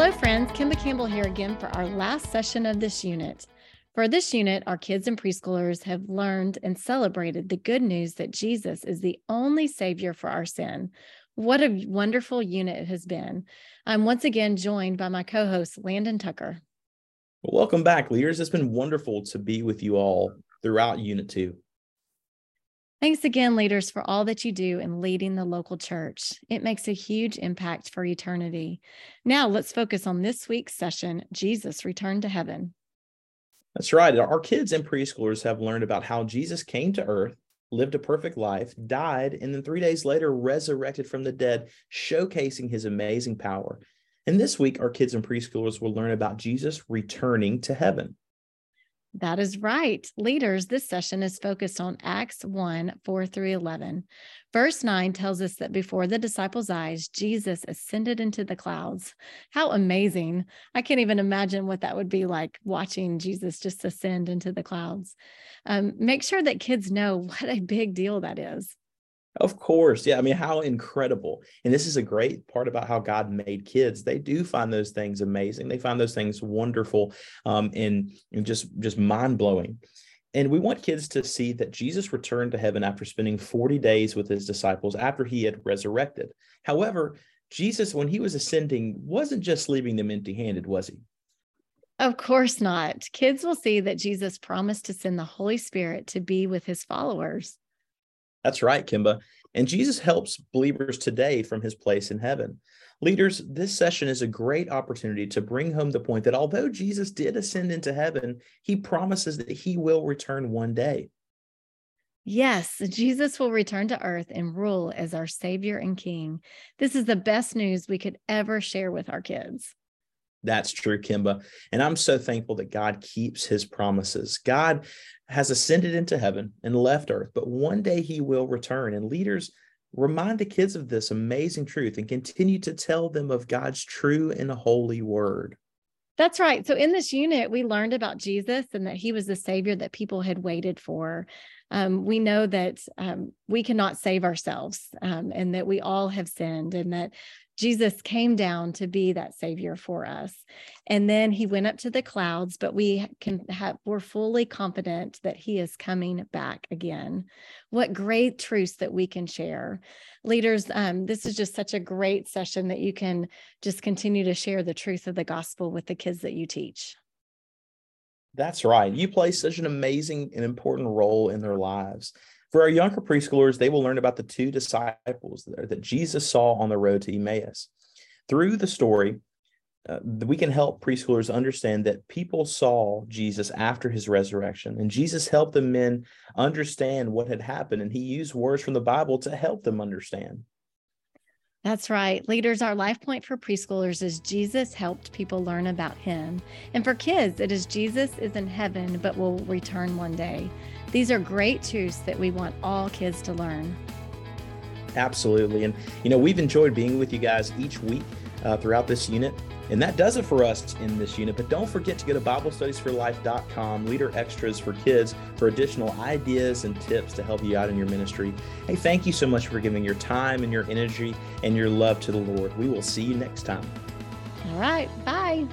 Hello, friends. Kimba Campbell here again for our last session of this unit. For this unit, our kids and preschoolers have learned and celebrated the good news that Jesus is the only Savior for our sin. What a wonderful unit it has been. I'm once again joined by my co host, Landon Tucker. Well, welcome back, leaders. It's been wonderful to be with you all throughout Unit 2. Thanks again, leaders, for all that you do in leading the local church. It makes a huge impact for eternity. Now, let's focus on this week's session Jesus returned to heaven. That's right. Our kids and preschoolers have learned about how Jesus came to earth, lived a perfect life, died, and then three days later resurrected from the dead, showcasing his amazing power. And this week, our kids and preschoolers will learn about Jesus returning to heaven. That is right. Leaders, this session is focused on Acts 1 4 through 11. Verse 9 tells us that before the disciples' eyes, Jesus ascended into the clouds. How amazing! I can't even imagine what that would be like watching Jesus just ascend into the clouds. Um, make sure that kids know what a big deal that is. Of course. Yeah. I mean, how incredible. And this is a great part about how God made kids. They do find those things amazing. They find those things wonderful um, and, and just, just mind blowing. And we want kids to see that Jesus returned to heaven after spending 40 days with his disciples after he had resurrected. However, Jesus, when he was ascending, wasn't just leaving them empty handed, was he? Of course not. Kids will see that Jesus promised to send the Holy Spirit to be with his followers. That's right, Kimba. And Jesus helps believers today from his place in heaven. Leaders, this session is a great opportunity to bring home the point that although Jesus did ascend into heaven, he promises that he will return one day. Yes, Jesus will return to earth and rule as our Savior and King. This is the best news we could ever share with our kids. That's true, Kimba. And I'm so thankful that God keeps his promises. God has ascended into heaven and left earth, but one day he will return. And leaders remind the kids of this amazing truth and continue to tell them of God's true and holy word. That's right. So, in this unit, we learned about Jesus and that he was the Savior that people had waited for. Um, we know that um, we cannot save ourselves um, and that we all have sinned and that Jesus came down to be that savior for us. And then he went up to the clouds, but we can have, we're fully confident that he is coming back again. What great truths that we can share. Leaders, um, this is just such a great session that you can just continue to share the truth of the gospel with the kids that you teach. That's right. You play such an amazing and important role in their lives. For our younger preschoolers, they will learn about the two disciples that Jesus saw on the road to Emmaus. Through the story, uh, we can help preschoolers understand that people saw Jesus after his resurrection, and Jesus helped the men understand what had happened, and he used words from the Bible to help them understand. That's right. Leaders, our life point for preschoolers is Jesus helped people learn about him. And for kids, it is Jesus is in heaven, but will return one day. These are great truths that we want all kids to learn. Absolutely. And, you know, we've enjoyed being with you guys each week uh, throughout this unit. And that does it for us in this unit. But don't forget to go to BibleStudiesForLife.com, Leader Extras for Kids, for additional ideas and tips to help you out in your ministry. Hey, thank you so much for giving your time and your energy and your love to the Lord. We will see you next time. All right. Bye.